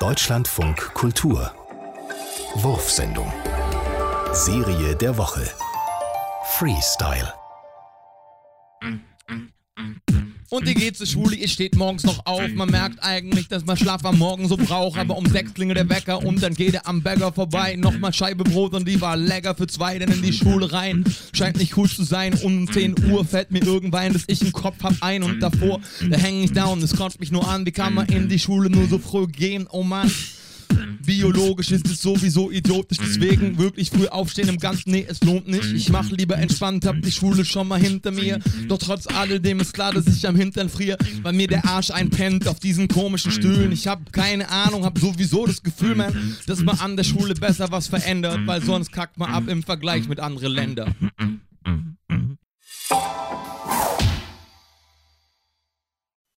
Deutschlandfunk Kultur. Wurfsendung. Serie der Woche. Freestyle Und ihr geht zur Schule, ihr steht morgens noch auf. Man merkt eigentlich, dass man Schlaf am Morgen so braucht. Aber um sechs klingelt der Wecker und dann geht er am Bäcker vorbei. Nochmal Scheibe Brot und die war lecker für zwei, denn in die Schule rein. Scheint nicht cool zu sein. Um 10 Uhr fällt mir irgendwann, dass ich einen Kopf hab ein und davor, da häng ich down. Es kotzt mich nur an, wie kann man in die Schule nur so früh gehen? Oh Mann. Biologisch ist es sowieso idiotisch, deswegen wirklich früh aufstehen im Ganzen, nee, es lohnt nicht. Ich mach lieber entspannt, hab die Schule schon mal hinter mir. Doch trotz alledem ist klar, dass ich am Hintern friere, weil mir der Arsch einpennt auf diesen komischen Stühlen. Ich hab keine Ahnung, hab sowieso das Gefühl, man, dass man an der Schule besser was verändert, weil sonst kackt man ab im Vergleich mit anderen Ländern.